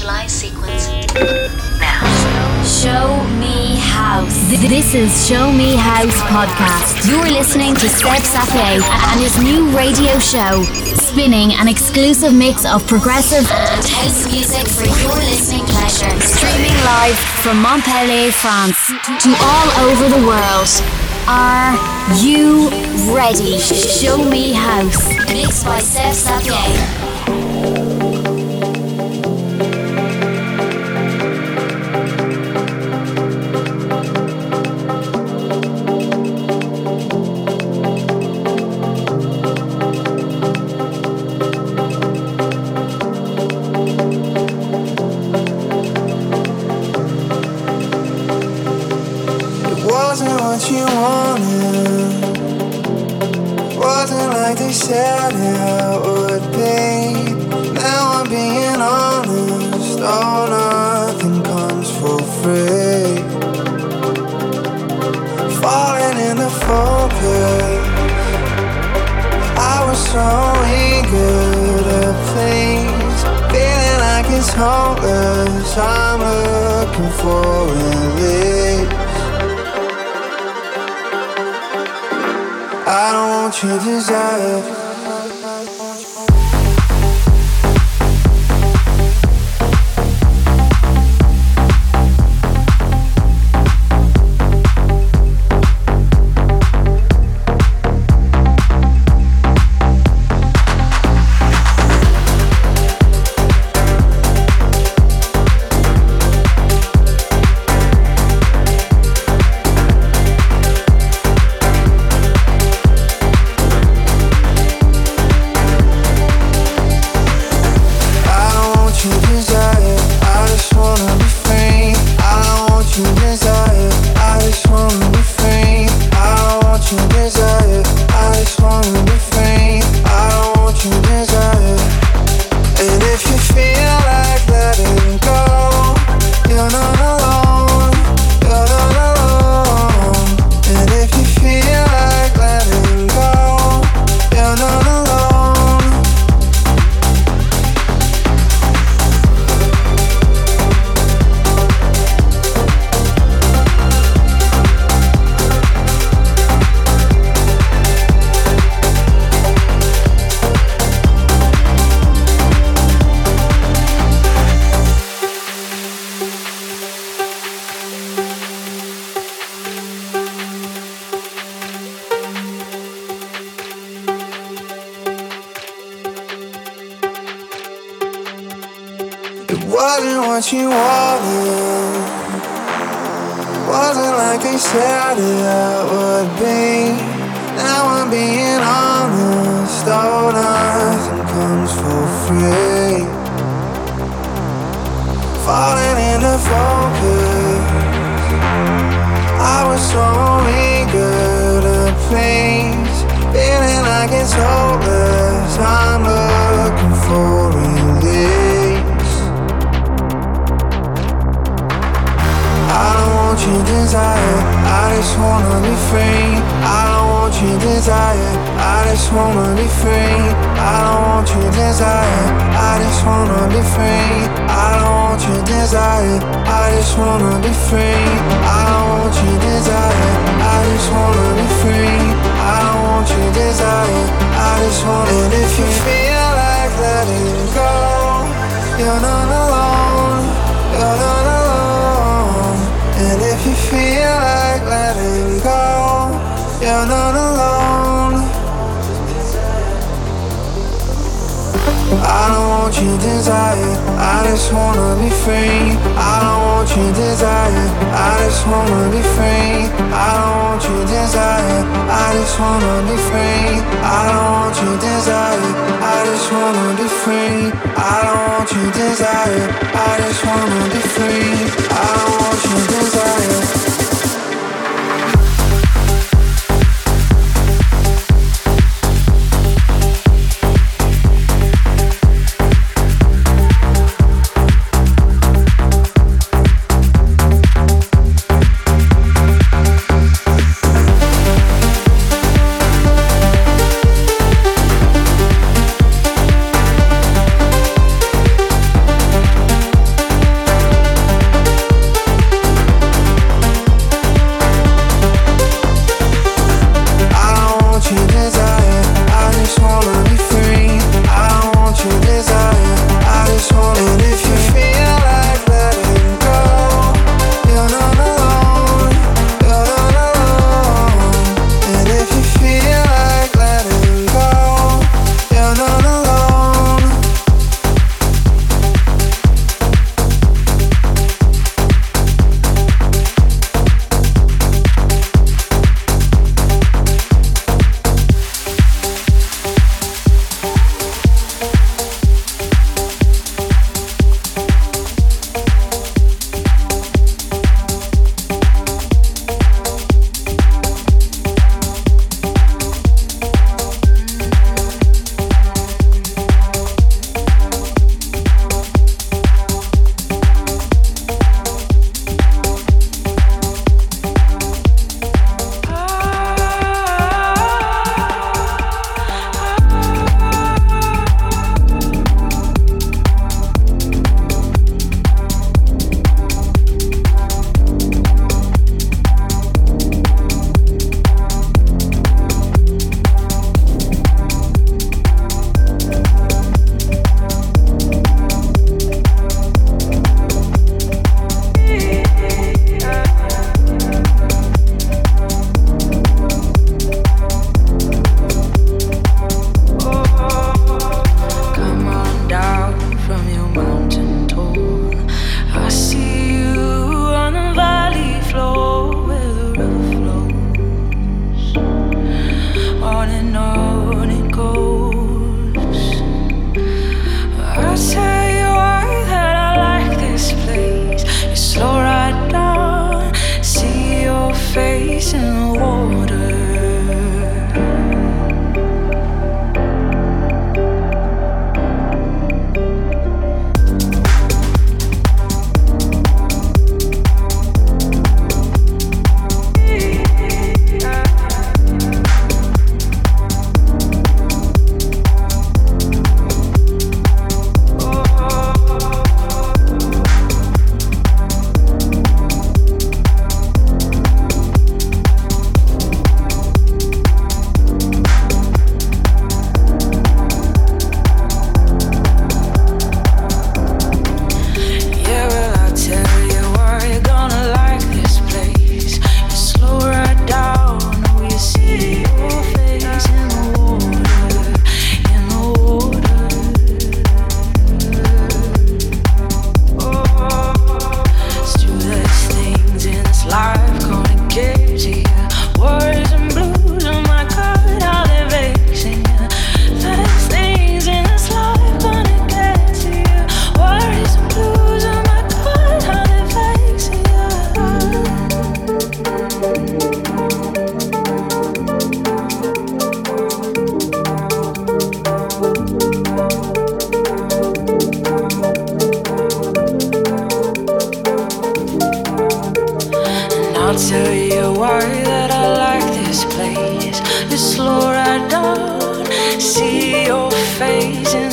Initialize sequence now. Show Me House. This is Show Me House podcast. You're listening to Seb Sapie and his new radio show, spinning an exclusive mix of progressive and house music for your listening pleasure. Streaming live from Montpellier, France to all over the world. Are you ready? Show Me House. Mixed by Seb Sapie. What you wanted. Wasn't like they said it would be. Now I'm being honest. Oh, nothing comes for free. Falling in the focus. I was so eager to please. Feeling like it's hopeless. I'm looking for release. I don't want your desire. Just wanna be free. I don't want your desire. I just wanna be free. I don't want your desire. I just wanna be free. I don't want your desire. I just wanna be free. I don't want your desire. I just wanna be free. I don't want your desire. I just wanna. And if you feel like letting go, you're not alone. You're not alone. You feel like letting go, you're not alone. I don't want your desire, I just wanna be free. I don't want your desire, I just wanna be free. I don't want your desire, I just wanna be free. I don't want your desire, I just wanna be free. I don't want your desire, I just wanna be free. I don't want your desire. Lord, I don't see your face